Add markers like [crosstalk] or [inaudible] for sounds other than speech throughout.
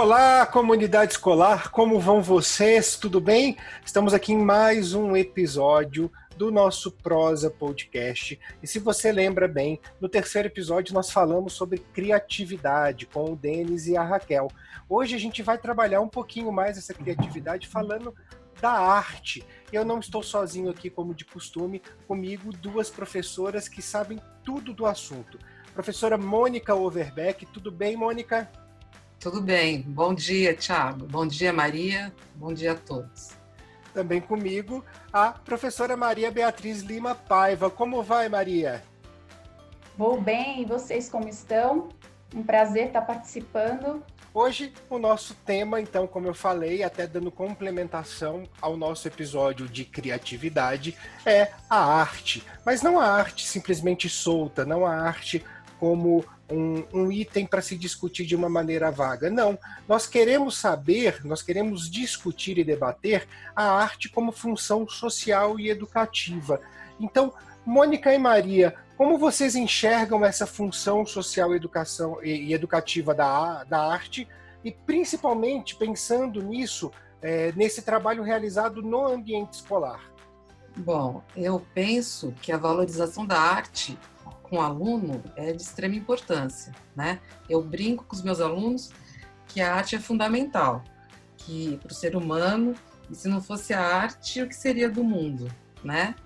Olá, comunidade escolar, como vão vocês? Tudo bem? Estamos aqui em mais um episódio do nosso Prosa Podcast. E se você lembra bem, no terceiro episódio nós falamos sobre criatividade com o Denis e a Raquel. Hoje a gente vai trabalhar um pouquinho mais essa criatividade falando da arte. Eu não estou sozinho aqui, como de costume, comigo duas professoras que sabem tudo do assunto. Professora Mônica Overbeck, tudo bem, Mônica? Tudo bem. Bom dia, Thiago. Bom dia, Maria. Bom dia a todos. Também comigo a professora Maria Beatriz Lima Paiva. Como vai, Maria? Vou bem. E vocês como estão? Um prazer estar participando. Hoje, o nosso tema, então, como eu falei, até dando complementação ao nosso episódio de criatividade, é a arte. Mas não a arte simplesmente solta, não a arte como um, um item para se discutir de uma maneira vaga. Não, nós queremos saber, nós queremos discutir e debater a arte como função social e educativa. Então, Mônica e Maria, como vocês enxergam essa função social educação, e, educativa da, da arte e principalmente pensando nisso, é, nesse trabalho realizado no ambiente escolar? Bom, eu penso que a valorização da arte com o aluno é de extrema importância, né? Eu brinco com os meus alunos que a arte é fundamental, que para o ser humano, e se não fosse a arte, o que seria do mundo, né?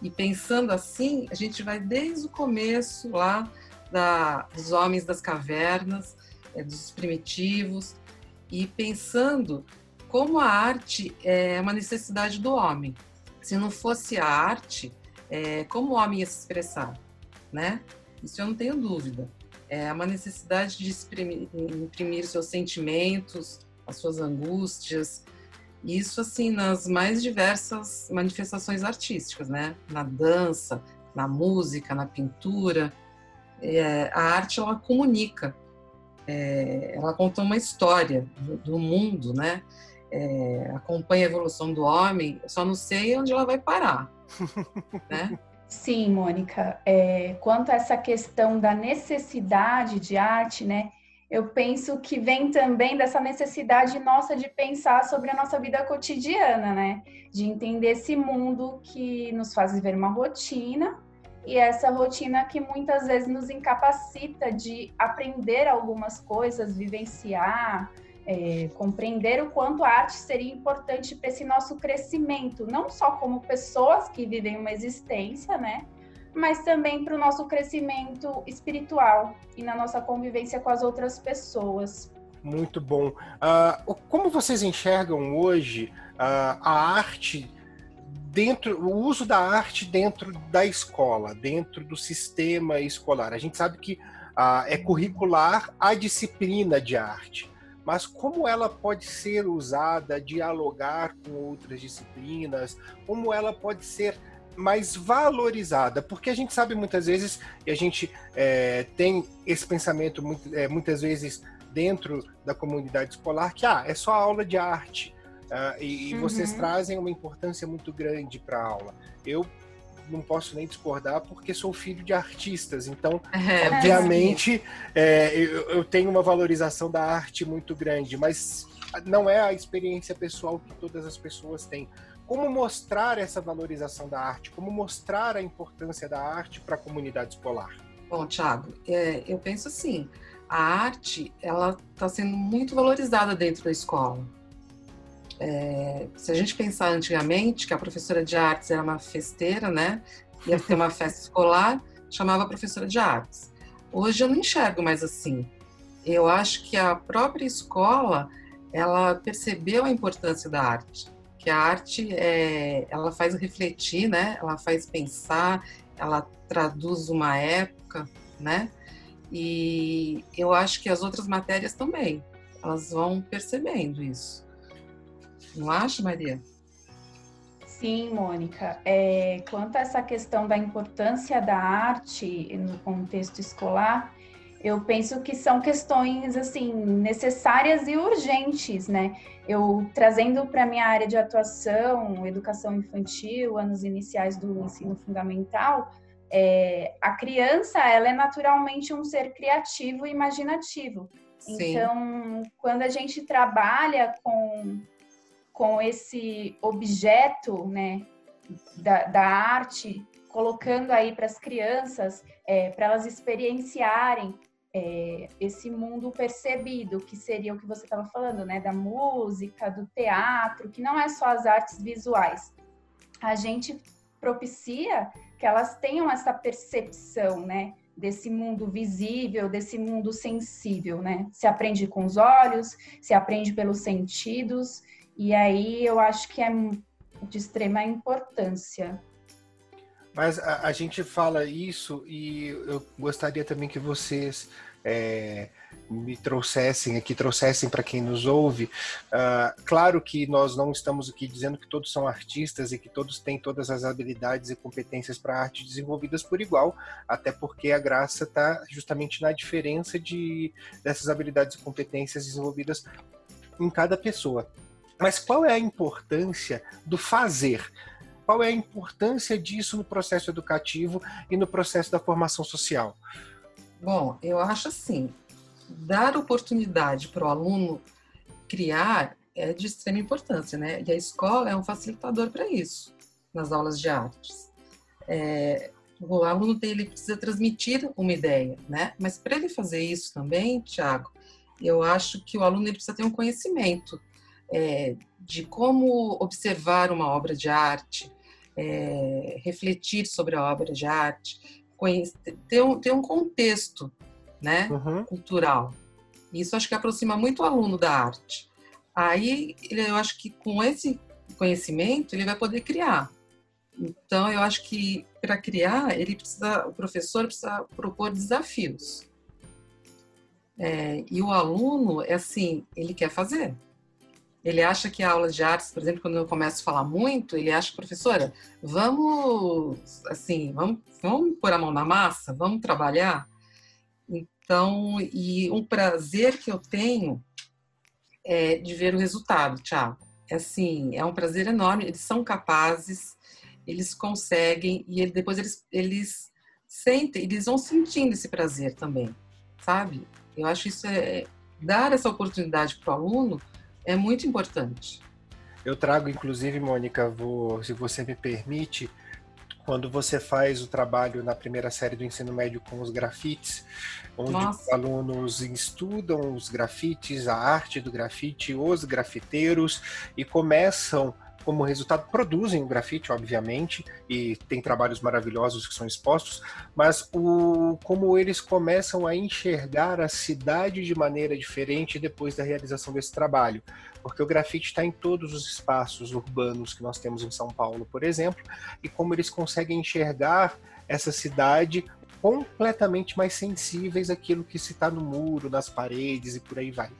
E pensando assim, a gente vai desde o começo lá da, dos homens das cavernas, é, dos primitivos, e pensando como a arte é uma necessidade do homem. Se não fosse a arte, é, como o homem ia se expressar? Né? Isso eu não tenho dúvida. É uma necessidade de exprimir, imprimir seus sentimentos, as suas angústias, isso assim nas mais diversas manifestações artísticas, né? Na dança, na música, na pintura, é, a arte ela comunica, é, ela conta uma história do, do mundo, né? É, acompanha a evolução do homem. Só não sei onde ela vai parar, [laughs] né? Sim, Mônica. É, quanto a essa questão da necessidade de arte, né? Eu penso que vem também dessa necessidade nossa de pensar sobre a nossa vida cotidiana, né? De entender esse mundo que nos faz viver uma rotina e essa rotina que muitas vezes nos incapacita de aprender algumas coisas, vivenciar, é, compreender o quanto a arte seria importante para esse nosso crescimento, não só como pessoas que vivem uma existência, né? Mas também para o nosso crescimento espiritual e na nossa convivência com as outras pessoas. Muito bom. Uh, como vocês enxergam hoje uh, a arte dentro, o uso da arte dentro da escola, dentro do sistema escolar? A gente sabe que uh, é curricular a disciplina de arte mas como ela pode ser usada, dialogar com outras disciplinas, como ela pode ser mais valorizada, porque a gente sabe muitas vezes, e a gente é, tem esse pensamento muito, é, muitas vezes dentro da comunidade escolar, que ah, é só aula de arte, uh, e, uhum. vocês trazem uma importância muito grande para a aula. Eu não posso nem discordar porque sou filho de artistas, então, [laughs] é, obviamente, é, eu, eu, tenho uma valorização da arte muito grande, mas não é a experiência pessoal que todas as pessoas têm. Como mostrar essa valorização da arte? Como mostrar a importância da arte para a comunidade escolar? Bom, Thiago, é, eu penso assim, a arte ela está sendo muito valorizada dentro da escola. É, se a gente pensar antigamente que a professora de artes era uma festeira, né? Ia ter uma festa [laughs] escolar, chamava a professora de artes. Hoje eu não enxergo mais assim. Eu acho que a própria escola ela percebeu a importância da arte, que a arte é, ela faz refletir, né? Ela faz pensar, ela traduz uma época, né? E eu acho que as outras matérias também, elas vão percebendo isso. Não acha, Maria? Sim, Mônica. É, quanto a essa questão da importância da arte no contexto escolar, eu penso que são questões assim necessárias e urgentes, né? Eu trazendo para minha área de atuação, educação infantil, anos iniciais do ensino fundamental, é, a criança ela é naturalmente um ser criativo e imaginativo. Sim. Então, quando a gente trabalha com, com esse objeto né, da, da arte, colocando aí para as crianças, é, para elas experienciarem é, esse mundo percebido, que seria o que você estava falando, né? Da música, do teatro, que não é só as artes visuais. A gente propicia que elas tenham essa percepção, né? Desse mundo visível, desse mundo sensível, né? Se aprende com os olhos, se aprende pelos sentidos, e aí eu acho que é de extrema importância. Mas a, a, gente fala isso e eu gostaria também que vocês é, me trouxessem aqui, trouxessem para quem nos ouve. Uh, claro que nós não estamos aqui dizendo que todos são artistas e que todos têm todas as habilidades e competências para arte desenvolvidas por igual, até porque a graça está justamente na diferença de, dessas habilidades e competências desenvolvidas em cada pessoa. Mas qual é a importância do fazer? Qual é a importância disso no processo educativo e no processo da formação social? Bom, eu acho assim, dar oportunidade para o aluno criar é de extrema importância, né? E a escola é um facilitador para isso, nas aulas de artes. É, o aluno tem, ele precisa transmitir uma ideia, né? Mas para ele fazer isso também, Tiago, eu acho que o aluno ele precisa ter um conhecimento é, de como observar uma obra de arte, é, refletir sobre a obra de arte, conhecer, ter, um, ter um contexto né, uhum. cultural. Isso acho que aproxima muito o aluno da arte. Aí eu acho que com esse conhecimento ele vai poder criar. Então eu acho que para criar ele precisa, o professor precisa propor desafios. É, e o aluno é assim, ele quer fazer. Ele acha que a aula de artes, por exemplo, quando eu começo a falar muito, ele acha, professora, vamos, assim, vamos, vamos pôr a mão na massa, vamos trabalhar. Então, e um prazer que eu tenho é de ver o resultado, Tiago. É assim, é um prazer enorme. Eles são capazes, eles conseguem e ele, depois eles, eles sentem, eles vão sentindo esse prazer também, sabe? Eu acho isso é dar essa oportunidade para o aluno é muito importante. Eu trago, inclusive, Mônica, vou, se você me permite, quando você faz o trabalho na primeira série do ensino médio com os grafites, onde Nossa. os alunos estudam os grafites, a arte do grafite, os grafiteiros e começam como resultado produzem o grafite, obviamente, e tem trabalhos maravilhosos que são expostos, mas o, como eles começam a enxergar a cidade de maneira diferente depois da realização desse trabalho. Porque o grafite está em todos os espaços urbanos que nós temos em São Paulo, por exemplo, e como eles conseguem enxergar essa cidade completamente mais sensíveis àquilo que se está no muro, nas paredes e por aí vai.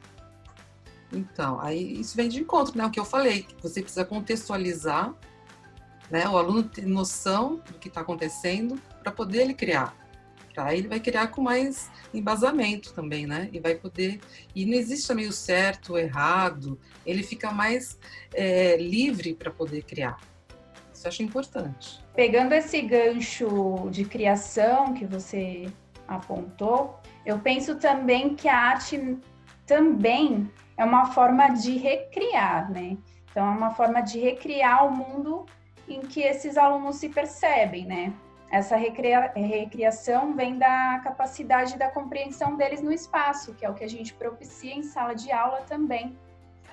Então, aí isso vem de encontro, né? O que eu falei, que você precisa contextualizar, né? O aluno ter noção do que está acontecendo para poder ele criar. Aí ele vai criar com mais embasamento também, né? E vai poder. E não existe também o certo, o errado. Ele fica mais é, livre para poder criar. Isso eu acho importante. Pegando esse gancho de criação que você apontou, eu penso também que a arte também é uma forma de recriar, né? Então, é uma forma de recriar o mundo em que esses alunos se percebem, né? Essa recria recriação vem da capacidade da compreensão deles no espaço, que é o que a gente propicia em sala de aula também.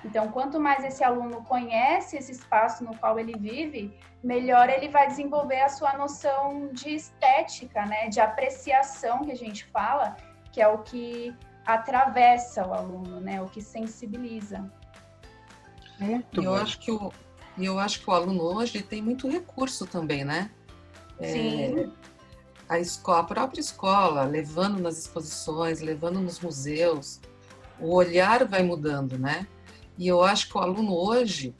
Então, quanto mais esse aluno conhece esse espaço no qual ele vive, melhor ele vai desenvolver a sua noção de estética, né, de apreciação que a gente fala, que é o que atravessa o aluno, né? O que sensibiliza. Muito eu bom. acho que o eu acho que o aluno hoje tem muito recurso também, né? É, Sim. É, a escola, a própria escola, levando nas exposições, levando nos museus, o olhar vai mudando, né? E eu acho que o aluno hoje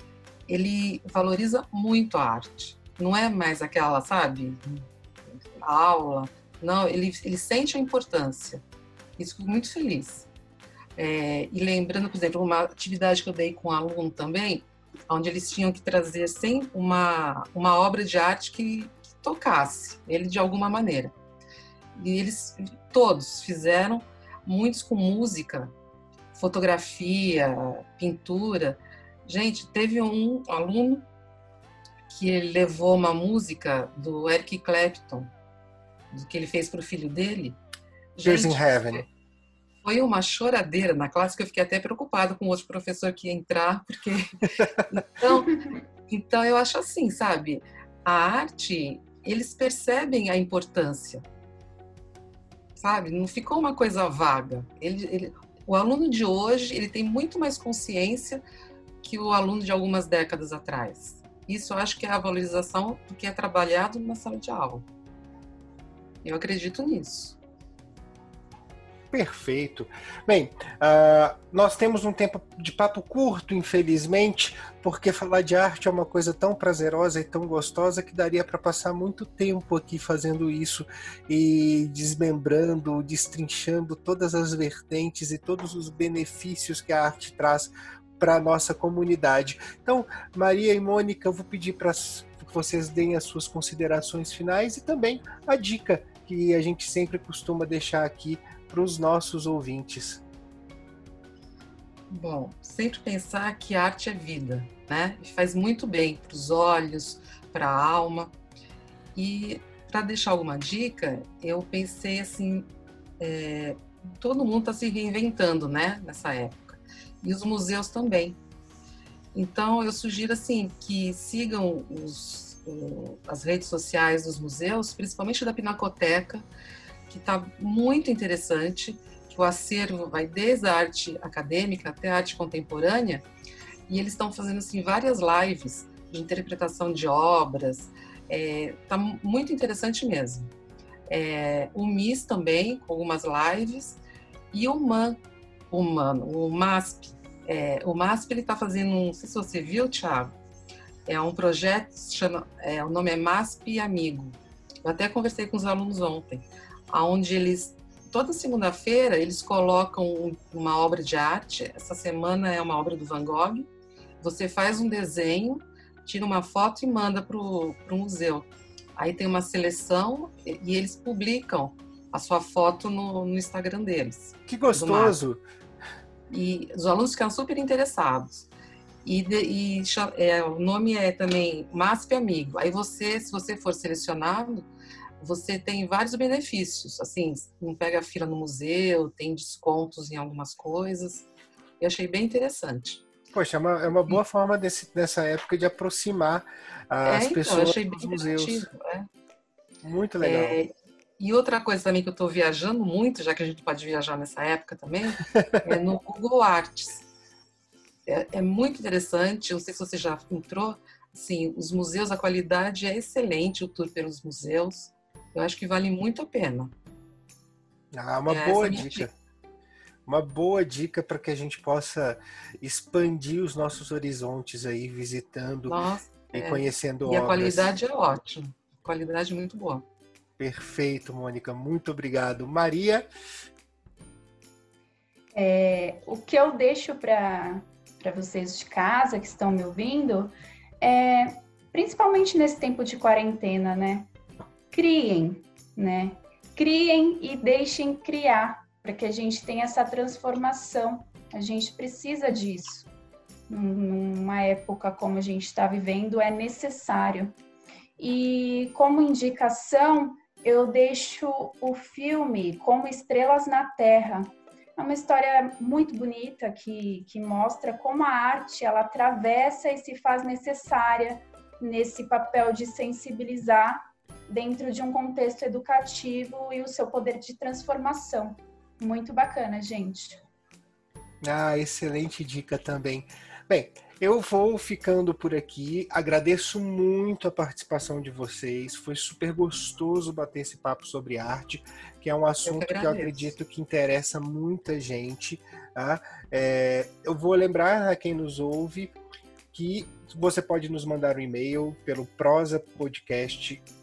ele valoriza muito a arte. Não é mais aquela, sabe, aula. Não, ele, ele sente a importância. Isso fico muito feliz. É, e lembrando, por exemplo, uma atividade que eu dei com um aluno também, onde eles tinham que trazer sem uma, uma obra de arte que, que tocasse ele de alguma maneira. E eles todos fizeram, muitos com música, fotografia, pintura. Gente, teve um aluno que ele levou uma música do Eric Clapton, que ele fez para o filho dele. Tears in Heaven. Foi uma choradeira na classe que eu fiquei até preocupado com o outro professor que ia entrar, porque. [laughs] então, então, eu acho assim, sabe? A arte, eles percebem a importância, sabe? Não ficou uma coisa vaga. Ele, ele, o aluno de hoje, ele tem muito mais consciência que o aluno de algumas décadas atrás. Isso eu acho que é a valorização do que é trabalhado na sala de aula. Eu acredito nisso. Perfeito. Bem, uh, nós temos um tempo de papo curto, infelizmente, porque falar de arte é uma coisa tão prazerosa e tão gostosa que daria para passar muito tempo aqui fazendo isso e desmembrando, destrinchando todas as vertentes e todos os benefícios que a arte traz para a nossa comunidade. Então, Maria e Mônica, eu vou pedir para que vocês deem as suas considerações finais e também a dica que a gente sempre costuma deixar aqui para os nossos ouvintes. Bom, sempre pensar que arte é vida, né? E faz muito bem para os olhos, para a alma. E para deixar alguma dica, eu pensei assim, é, todo mundo está se reinventando, né? Nessa época e os museus também. Então, eu sugiro assim que sigam os, as redes sociais dos museus, principalmente da Pinacoteca, que está muito interessante, que o acervo vai desde a arte acadêmica até a arte contemporânea, e eles estão fazendo assim várias lives de interpretação de obras, está é, tá muito interessante mesmo. É, o MIS também, com algumas lives, e o MAN, humano, o MASP. É, o MASP está fazendo, um, não sei se você viu, Thiago, é um projeto, chama, é, o nome é MASP Amigo. Eu até conversei com os alunos ontem, aonde eles toda segunda-feira eles colocam uma obra de arte. Essa semana é uma obra do Van Gogh. Você faz um desenho, tira uma foto e manda para o museu. Aí tem uma seleção e eles publicam a sua foto no, no Instagram deles. Que gostoso! E os alunos ficam super interessados. E, e é, o nome é também MASP Amigo. Aí você, se você for selecionado, você tem vários benefícios. Assim, não pega fila no museu, tem descontos em algumas coisas. Eu achei bem interessante. Poxa, é uma, é uma boa forma desse, dessa época de aproximar as é, então, pessoas dos museus. É. Muito legal. É, e outra coisa também que eu estou viajando muito, já que a gente pode viajar nessa época também, [laughs] é no Google Arts. É, é, muito interessante, não sei se você já entrou, assim, os museus, a qualidade é excelente, o tour pelos museus. Eu acho que vale muito a pena. Ah, uma é boa dica. dica. Uma boa dica para que a gente possa expandir os nossos horizontes aí, visitando Nossa, e é. conhecendo e obras. E a qualidade é ótima. Qualidade muito boa. Perfeito, Mônica. Muito obrigado. Maria? É, o que eu deixo para vocês de casa que estão me ouvindo é, principalmente nesse tempo de quarentena, né? Criem, né? Criem e deixem criar, para que a gente tenha essa transformação. A gente precisa disso. Numa época como a gente está vivendo, é necessário. E como indicação, eu deixo o filme Como Estrelas na Terra. É uma história muito bonita que, que mostra como a arte ela atravessa e se faz necessária nesse papel de sensibilizar dentro de um contexto educativo e o seu poder de transformação. Muito bacana, gente. Ah, excelente dica também. Bem, eu vou ficando por aqui. Agradeço muito a participação de vocês. Foi super gostoso bater esse papo sobre arte, que é um assunto eu que, eu acredito que interessa muita gente. Tá? É, eu vou lembrar a quem nos ouve que você pode nos mandar um e-mail pelo prosapodcast.com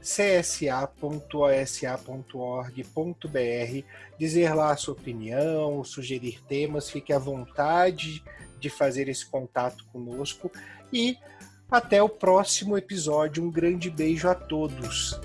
csa.osa.org.br, dizer lá a sua opinião, sugerir temas, fique à vontade de fazer esse contato conosco e até o próximo episódio. Um grande beijo a todos.